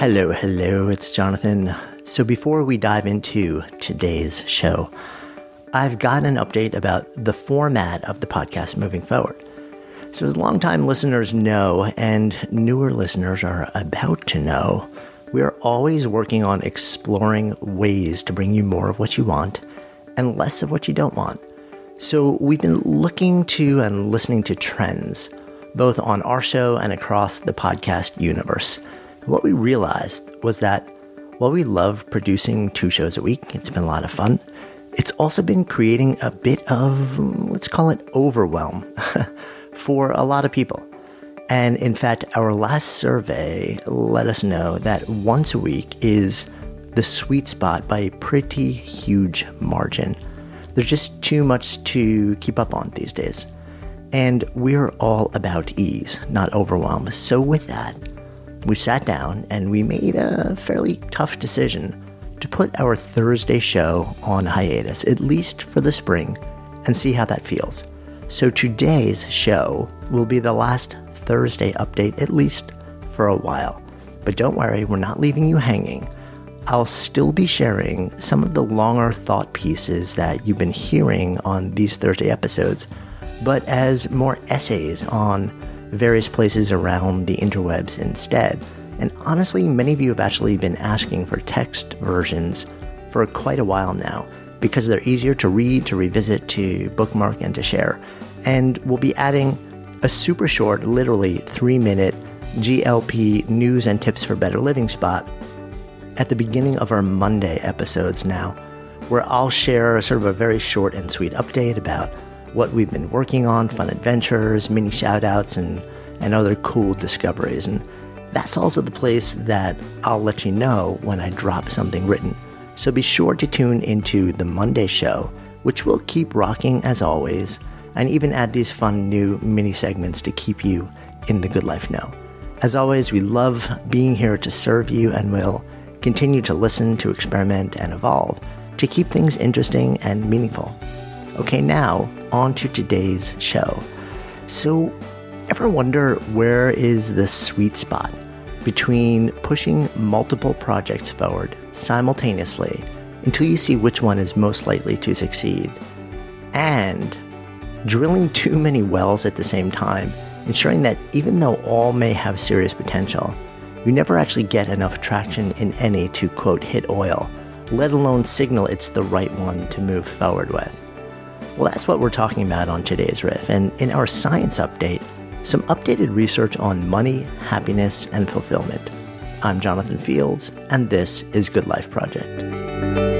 Hello, hello, it's Jonathan. So, before we dive into today's show, I've got an update about the format of the podcast moving forward. So, as longtime listeners know, and newer listeners are about to know, we are always working on exploring ways to bring you more of what you want and less of what you don't want. So, we've been looking to and listening to trends, both on our show and across the podcast universe. What we realized was that while we love producing two shows a week, it's been a lot of fun, it's also been creating a bit of, let's call it overwhelm for a lot of people. And in fact, our last survey let us know that once a week is the sweet spot by a pretty huge margin. There's just too much to keep up on these days. And we're all about ease, not overwhelm. So, with that, we sat down and we made a fairly tough decision to put our Thursday show on hiatus, at least for the spring, and see how that feels. So, today's show will be the last Thursday update, at least for a while. But don't worry, we're not leaving you hanging. I'll still be sharing some of the longer thought pieces that you've been hearing on these Thursday episodes, but as more essays on various places around the interwebs instead. And honestly, many of you have actually been asking for text versions for quite a while now because they're easier to read, to revisit, to bookmark, and to share. And we'll be adding a super short, literally three minute GLP news and tips for better living spot at the beginning of our Monday episodes now, where I'll share sort of a very short and sweet update about what we've been working on, fun adventures, mini shout outs, and, and other cool discoveries. And that's also the place that I'll let you know when I drop something written. So be sure to tune into the Monday show, which will keep rocking as always, and even add these fun new mini segments to keep you in the good life know. As always, we love being here to serve you and will continue to listen, to experiment, and evolve to keep things interesting and meaningful. Okay, now on to today's show. So, ever wonder where is the sweet spot between pushing multiple projects forward simultaneously until you see which one is most likely to succeed and drilling too many wells at the same time, ensuring that even though all may have serious potential, you never actually get enough traction in any to quote hit oil, let alone signal it's the right one to move forward with. Well, that's what we're talking about on today's riff. And in our science update, some updated research on money, happiness, and fulfillment. I'm Jonathan Fields, and this is Good Life Project.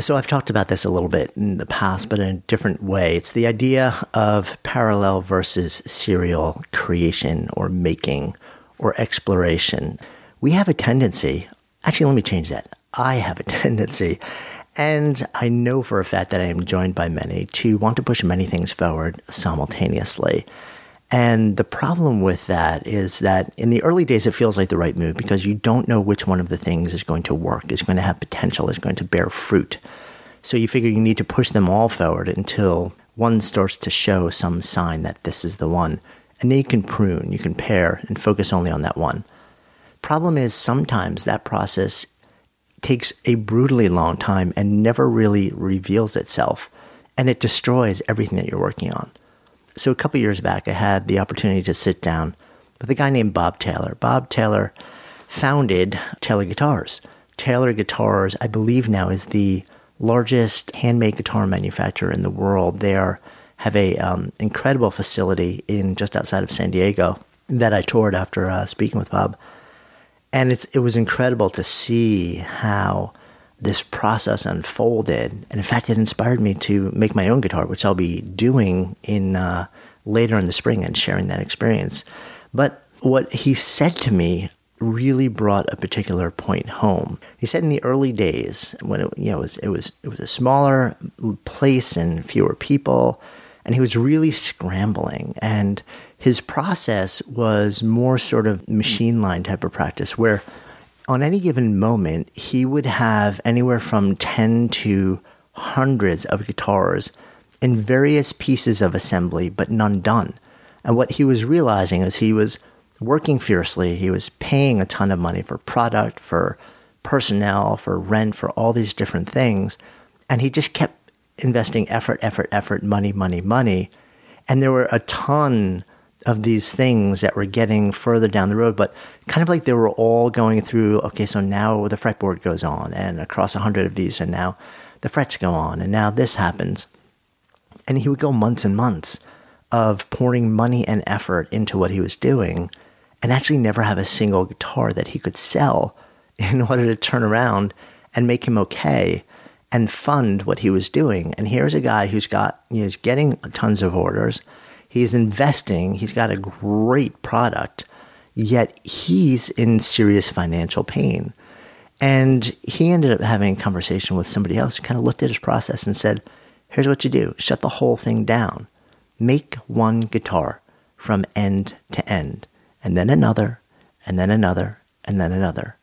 So I've talked about this a little bit in the past, but in a different way. It's the idea of parallel versus serial creation or making or exploration. We have a tendency, actually, let me change that. I have a tendency, and I know for a fact that I am joined by many to want to push many things forward simultaneously. And the problem with that is that in the early days, it feels like the right move because you don't know which one of the things is going to work, is going to have potential, is going to bear fruit. So you figure you need to push them all forward until one starts to show some sign that this is the one. And then you can prune, you can pare, and focus only on that one. Problem is, sometimes that process takes a brutally long time and never really reveals itself and it destroys everything that you're working on. So a couple years back, I had the opportunity to sit down with a guy named Bob Taylor. Bob Taylor founded Taylor Guitars. Taylor Guitars, I believe now, is the largest handmade guitar manufacturer in the world. They are, have a um, incredible facility in just outside of San Diego that I toured after uh, speaking with Bob, and it's it was incredible to see how this process unfolded. And in fact, it inspired me to make my own guitar, which I'll be doing in uh, later in the spring and sharing that experience. But what he said to me really brought a particular point home. He said in the early days when it, you know, it was, it was it was a smaller place and fewer people, and he was really scrambling. And his process was more sort of machine line type of practice, where on any given moment he would have anywhere from ten to hundreds of guitars in various pieces of assembly, but none done. And what he was realizing is he was working fiercely. He was paying a ton of money for product, for personnel, for rent, for all these different things. And he just kept investing effort, effort, effort, money, money, money. And there were a ton of these things that were getting further down the road, but kind of like they were all going through, okay, so now the fretboard goes on, and across a hundred of these, and now the frets go on, and now this happens. And he would go months and months of pouring money and effort into what he was doing and actually never have a single guitar that he could sell in order to turn around and make him okay and fund what he was doing. And here's a guy who's got, you know, he's getting tons of orders. He's investing. He's got a great product, yet he's in serious financial pain. And he ended up having a conversation with somebody else who kind of looked at his process and said, here's what you do. Shut the whole thing down. Make one guitar from end to end and then another, and then another, and then another.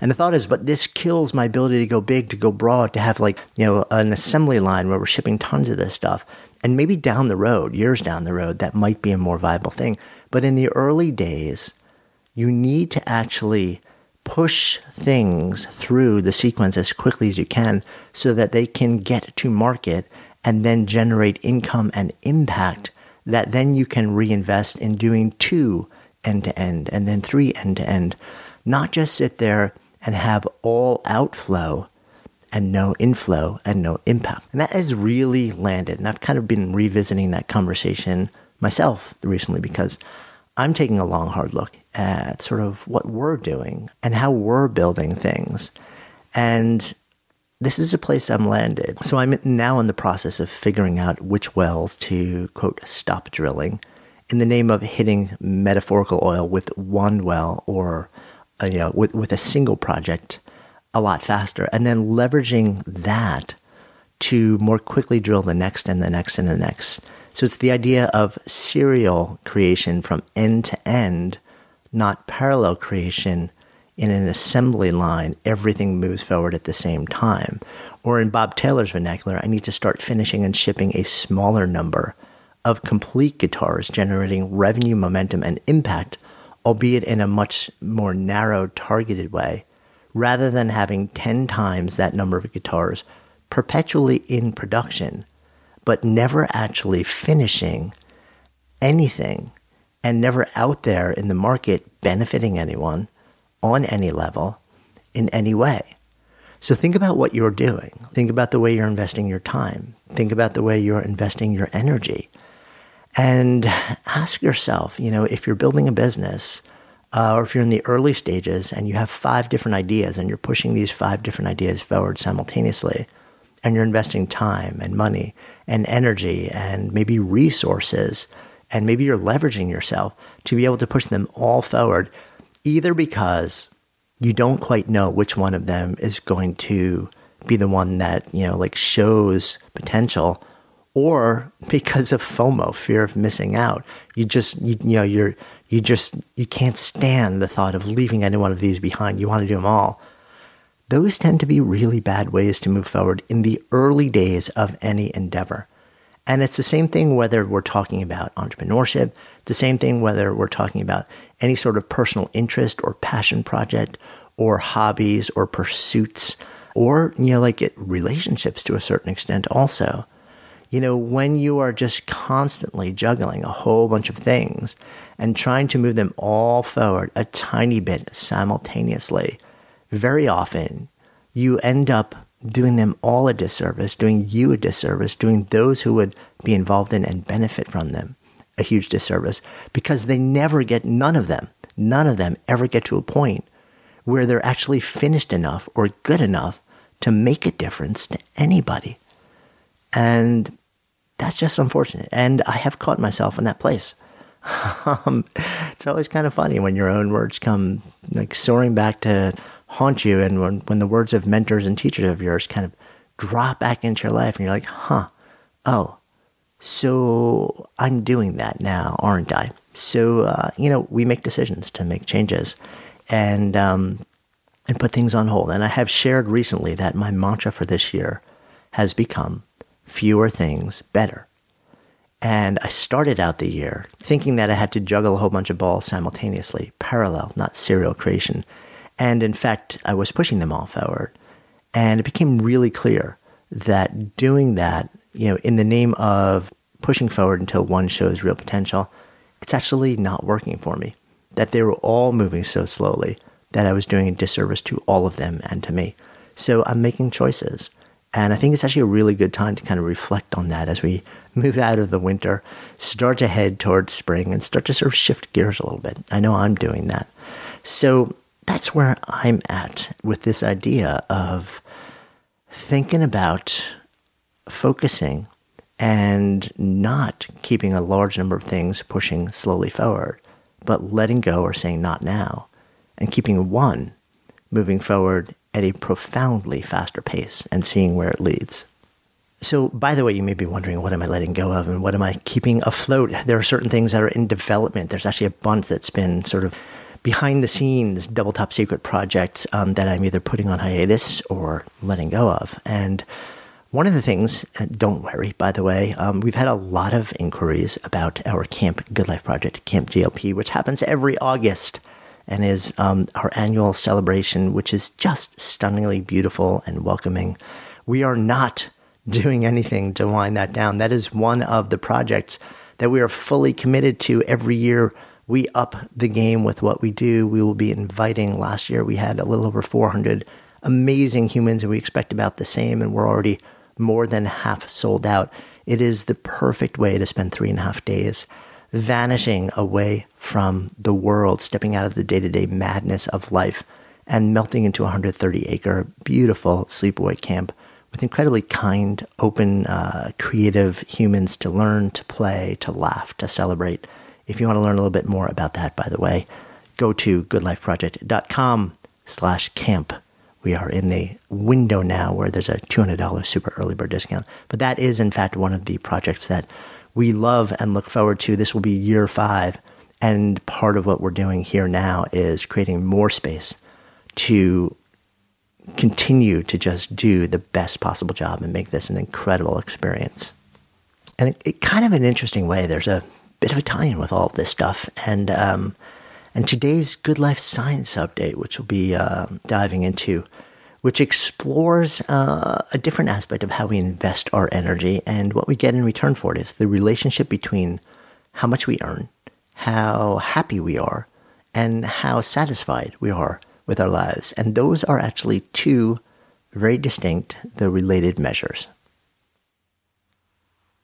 And the thought is, but this kills my ability to go big, to go broad, to have like, you know, an assembly line where we're shipping tons of this stuff. And maybe down the road, years down the road, that might be a more viable thing. But in the early days, you need to actually push things through the sequence as quickly as you can so that they can get to market and then generate income and impact that then you can reinvest in doing two end to end and then three end to end, not just sit there and have all outflow and no inflow and no impact. And that has really landed. And I've kind of been revisiting that conversation myself recently because I'm taking a long, hard look at sort of what we're doing and how we're building things. And this is a place I'm landed. So I'm now in the process of figuring out which wells to, quote, stop drilling in the name of hitting metaphorical oil with one well or uh, you know, with, with a single project a lot faster, and then leveraging that to more quickly drill the next and the next and the next. So it's the idea of serial creation from end to end, not parallel creation in an assembly line. Everything moves forward at the same time. Or in Bob Taylor's vernacular, I need to start finishing and shipping a smaller number of complete guitars generating revenue momentum and impact, albeit in a much more narrow, targeted way, rather than having 10 times that number of guitars perpetually in production, but never actually finishing anything and never out there in the market benefiting anyone on any level in any way. So think about what you're doing. Think about the way you're investing your time. Think about the way you're investing your energy and ask yourself, you know, if you're building a business uh, or if you're in the early stages and you have five different ideas and you're pushing these five different ideas forward simultaneously and you're investing time and money and energy and maybe resources and maybe you're leveraging yourself to be able to push them all forward, either because you don't quite know which one of them is going to be the one that, you know, like shows potential or because of FOMO, fear of missing out. You just, you, you know, you're, you just, you can't stand the thought of leaving any one of these behind. You want to do them all. Those tend to be really bad ways to move forward in the early days of any endeavor. And it's the same thing whether we're talking about entrepreneurship, the same thing whether we're talking about any sort of personal interest or passion project or hobbies or pursuits or, you know, like relationships to a certain extent also You know, when you are just constantly juggling a whole bunch of things and trying to move them all forward a tiny bit simultaneously, very often you end up doing them all a disservice, doing you a disservice, doing those who would be involved in and benefit from them a huge disservice because they never get, none of them, none of them ever get to a point where they're actually finished enough or good enough to make a difference to anybody. And that's just unfortunate. And I have caught myself in that place. um, it's always kind of funny when your own words come like soaring back to haunt you, and when, when the words of mentors and teachers of yours kind of drop back into your life, and you're like, huh, oh, so I'm doing that now, aren't I? So, uh, you know, we make decisions to make changes and, um, and put things on hold. And I have shared recently that my mantra for this year has become fewer things better. And I started out the year thinking that I had to juggle a whole bunch of balls simultaneously, parallel, not serial creation. And in fact, I was pushing them all forward. And it became really clear that doing that, you know, in the name of pushing forward until one shows real potential, it's actually not working for me. That they were all moving so slowly that I was doing a disservice to all of them and to me. So I'm making choices. And I think it's actually a really good time to kind of reflect on that as we move out of the winter, start to head towards spring, and start to sort of shift gears a little bit. I know I'm doing that. So that's where I'm at with this idea of thinking about focusing and not keeping a large number of things pushing slowly forward, but letting go or saying not now, and keeping one moving forward at a profoundly faster pace and seeing where it leads. So, by the way, you may be wondering, what am I letting go of and what am I keeping afloat? There are certain things that are in development. There's actually a bunch that's been sort of behind the scenes double top secret projects um, that I'm either putting on hiatus or letting go of. And one of the things, uh, don't worry, by the way, um, we've had a lot of inquiries about our Camp Good Life project, Camp GLP, which happens every August and is um, our annual celebration, which is just stunningly beautiful and welcoming. We are not doing anything to wind that down. That is one of the projects that we are fully committed to every year we up the game with what we do. We will be inviting. Last year, we had a little over 400 amazing humans, and we expect about the same, and we're already more than half sold out. It is the perfect way to spend three and a half days vanishing away from the world, stepping out of the day to day madness of life, and melting into a 130 acre, beautiful sleepaway camp with incredibly kind, open, uh, creative humans to learn, to play, to laugh, to celebrate. If you want to learn a little bit more about that, by the way, go to goodlifeproject.com slash camp. We are in the window now where there's a $200 super early bird discount. But that is, in fact, one of the projects that we love and look forward to. This will be year five. And part of what we're doing here now is creating more space to continue to just do the best possible job and make this an incredible experience. And it, it kind of an interesting way, there's a bit of tie-in with all of this stuff. And um, and today's Good Life Science update, which we'll be uh, diving into, which explores uh, a different aspect of how we invest our energy and what we get in return for it is the relationship between how much we earn, how happy we are, and how satisfied we are with our lives. And those are actually two very distinct, though related measures.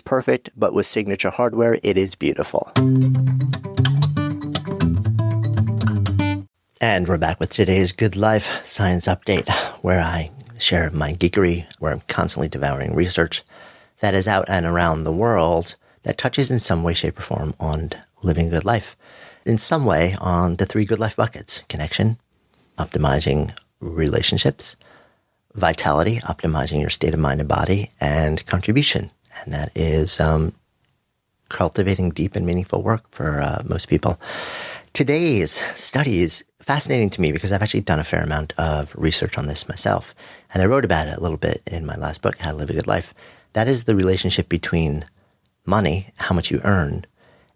perfect, but with signature hardware, it is beautiful. And we're back with today's Good Life Science Update, where I share my geekery, where I'm constantly devouring research that is out and around the world that touches in some way, shape, or form on living a good life. In some way, on the three good life buckets connection, optimizing relationships, vitality, optimizing your state of mind and body, and contribution, and that is um, cultivating deep and meaningful work for uh, most people. Today's study is fascinating to me because I've actually done a fair amount of research on this myself. And I wrote about it a little bit in my last book, How to Live a Good Life. That is the relationship between money, how much you earn,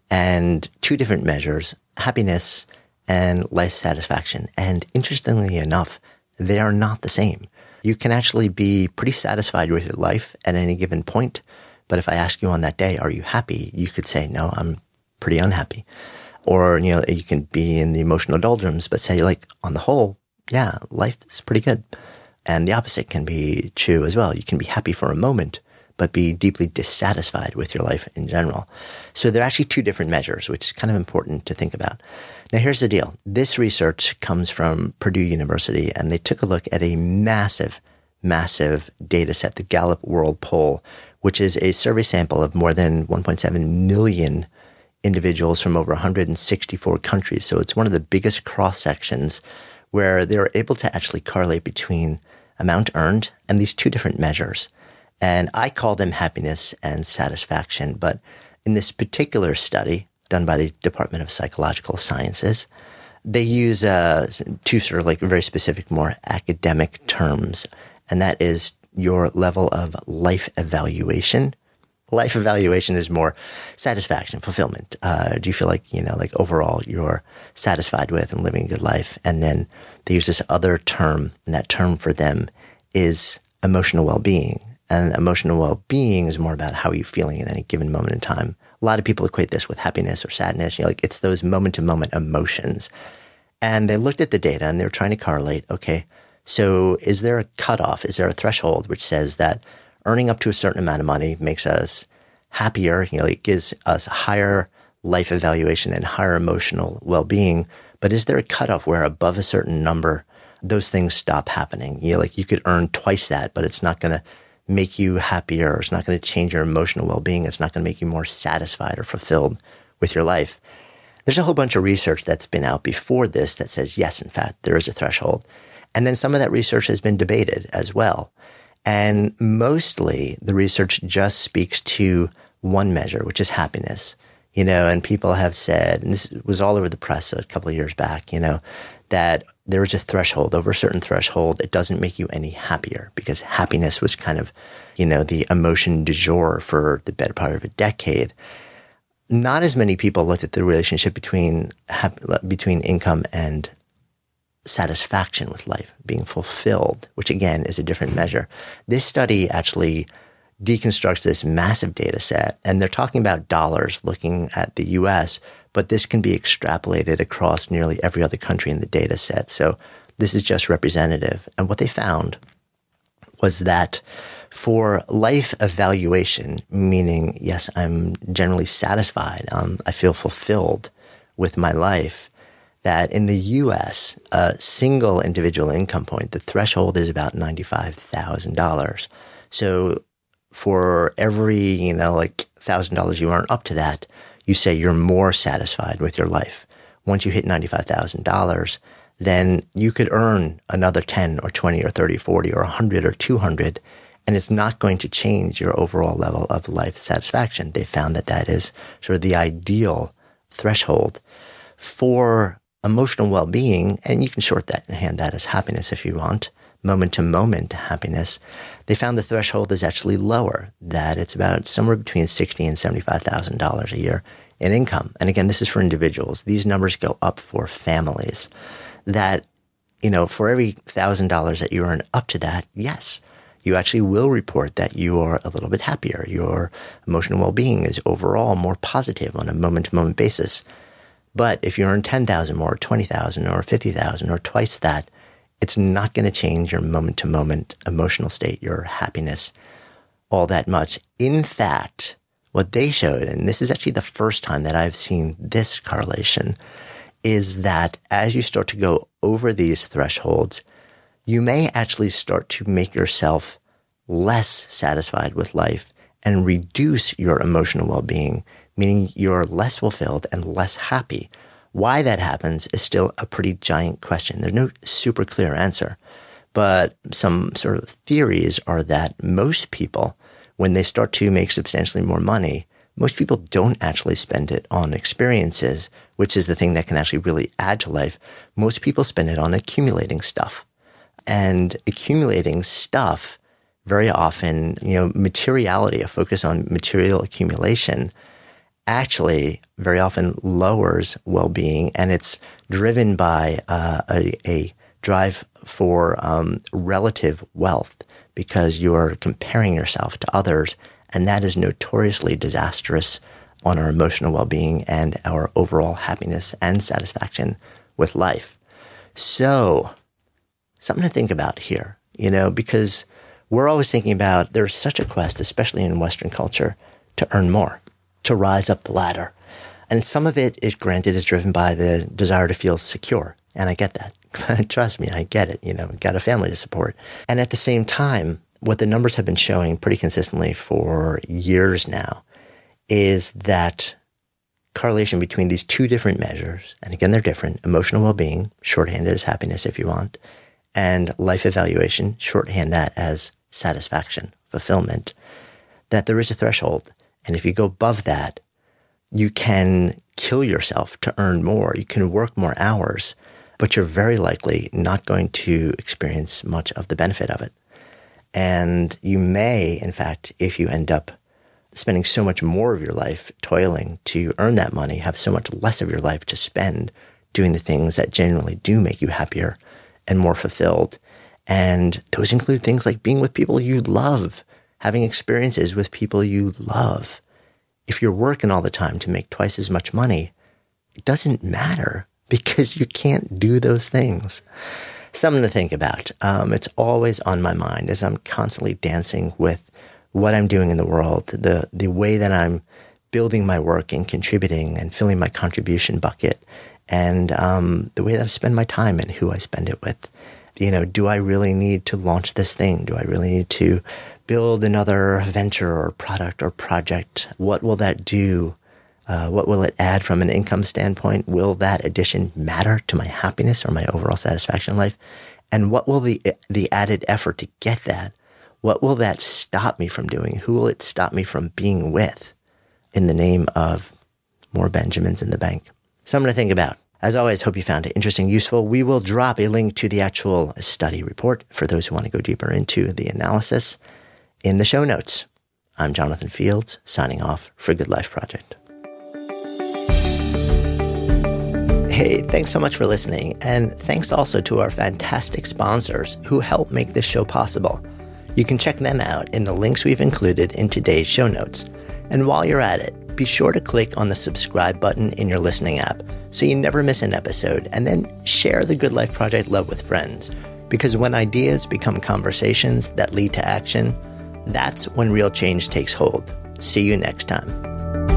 and two different measures, happiness and life satisfaction. And interestingly enough, they are not the same. You can actually be pretty satisfied with your life at any given point, but if I ask you on that day, are you happy? You could say, no, I'm pretty unhappy. Or, you know, you can be in the emotional doldrums, but say like on the whole, yeah, life is pretty good. And the opposite can be true as well. You can be happy for a moment, but be deeply dissatisfied with your life in general. So there are actually two different measures, which is kind of important to think about. Now, here's the deal. This research comes from Purdue University, and they took a look at a massive, massive data set, the Gallup World Poll, which is a survey sample of more than 1.7 million individuals from over 164 countries. So it's one of the biggest cross sections where they're able to actually correlate between amount earned and these two different measures. And I call them happiness and satisfaction. But in this particular study done by the Department of Psychological Sciences, they use uh, two sort of like very specific, more academic terms. And that is your level of life evaluation. Life evaluation is more satisfaction, fulfillment. Uh, do you feel like, you know, like overall you're satisfied with and living a good life? And then they use this other term, and that term for them is emotional well being. And emotional well being is more about how you're feeling at any given moment in time. A lot of people equate this with happiness or sadness. You know, like it's those moment to moment emotions. And they looked at the data and they were trying to correlate, okay, so is there a cutoff? Is there a threshold which says that earning up to a certain amount of money makes us happier? You know, it gives us a higher life evaluation and higher emotional well-being. But is there a cutoff where above a certain number, those things stop happening? You know, like you could earn twice that, but it's not going to make you happier. It's not going to change your emotional well-being. It's not going to make you more satisfied or fulfilled with your life. There's a whole bunch of research that's been out before this that says, yes, in fact, there is a threshold. And then some of that research has been debated as well. And mostly the research just speaks to one measure, which is happiness. You know, and people have said, and this was all over the press a couple of years back, you know, that there is a threshold, over a certain threshold, it doesn't make you any happier because happiness was kind of, you know, the emotion du jour for the better part of a decade. Not as many people looked at the relationship between between income and satisfaction with life, being fulfilled, which again is a different measure. This study actually deconstructs this massive data set, and they're talking about dollars looking at the US, but this can be extrapolated across nearly every other country in the data set. So this is just representative. And what they found was that for life evaluation, meaning, yes, I'm generally satisfied, um, I feel fulfilled with my life, that in the US, a single individual income point, the threshold is about $95,000. So for every, you know, like $1,000 you earn up to that, you say you're more satisfied with your life. Once you hit $95,000, then you could earn another 10 or 20 or 30, 40 or 100 or 200 and it's not going to change your overall level of life satisfaction. They found that that is sort of the ideal threshold for emotional well-being, and you can short that and hand that as happiness if you want, moment to moment happiness. They found the threshold is actually lower, that it's about somewhere between sixty and seventy-five thousand dollars a year in income. And again, this is for individuals. These numbers go up for families. That you know, for every thousand dollars that you earn up to that, yes, you actually will report that you are a little bit happier. Your emotional well-being is overall more positive on a moment-to-moment basis. But if you earn 10,000 more, 20,000 or 50,000 or twice that, it's not going to change your moment-to-moment emotional state, your happiness all that much. In fact, what they showed, and this is actually the first time that I've seen this correlation, is that as you start to go over these thresholds, you may actually start to make yourself less satisfied with life and reduce your emotional well-being, meaning you're less fulfilled and less happy. Why that happens is still a pretty giant question. There's no super clear answer. But some sort of theories are that most people, when they start to make substantially more money, most people don't actually spend it on experiences, which is the thing that can actually really add to life. Most people spend it on accumulating stuff and accumulating stuff very often, you know, materiality, a focus on material accumulation actually very often lowers well-being and it's driven by uh, a, a, drive for um, relative wealth because you're comparing yourself to others and that is notoriously disastrous on our emotional well-being and our overall happiness and satisfaction with life. So something to think about here, you know, because we're always thinking about there's such a quest, especially in Western culture, to earn more, to rise up the ladder. And some of it is granted is driven by the desire to feel secure. And I get that. Trust me, I get it. You know, got a family to support. And at the same time, what the numbers have been showing pretty consistently for years now is that correlation between these two different measures, and again, they're different emotional well being, shorthanded as happiness if you want, and life evaluation, shorthand that as satisfaction, fulfillment, that there is a threshold. And if you go above that, you can kill yourself to earn more. You can work more hours, but you're very likely not going to experience much of the benefit of it. And you may, in fact, if you end up spending so much more of your life toiling to earn that money, have so much less of your life to spend doing the things that genuinely do make you happier and more fulfilled. And those include things like being with people you love, having experiences with people you love. If you're working all the time to make twice as much money, it doesn't matter because you can't do those things. Something to think about. Um, it's always on my mind as I'm constantly dancing with what I'm doing in the world, the the way that I'm building my work and contributing and filling my contribution bucket and um, the way that I spend my time and who I spend it with. You know, do I really need to launch this thing? Do I really need to build another venture or product or project? What will that do? Uh, what will it add from an income standpoint? Will that addition matter to my happiness or my overall satisfaction in life? And what will the the added effort to get that? What will that stop me from doing? Who will it stop me from being with in the name of more Benjamins in the bank? Something to think about. As always, hope you found it interesting, useful. We will drop a link to the actual study report for those who want to go deeper into the analysis in the show notes. I'm Jonathan Fields, signing off for Good Life Project. Hey, thanks so much for listening. And thanks also to our fantastic sponsors who help make this show possible. You can check them out in the links we've included in today's show notes. And while you're at it, be sure to click on the subscribe button in your listening app so you never miss an episode, and then share the Good Life Project love with friends. Because when ideas become conversations that lead to action, that's when real change takes hold. See you next time.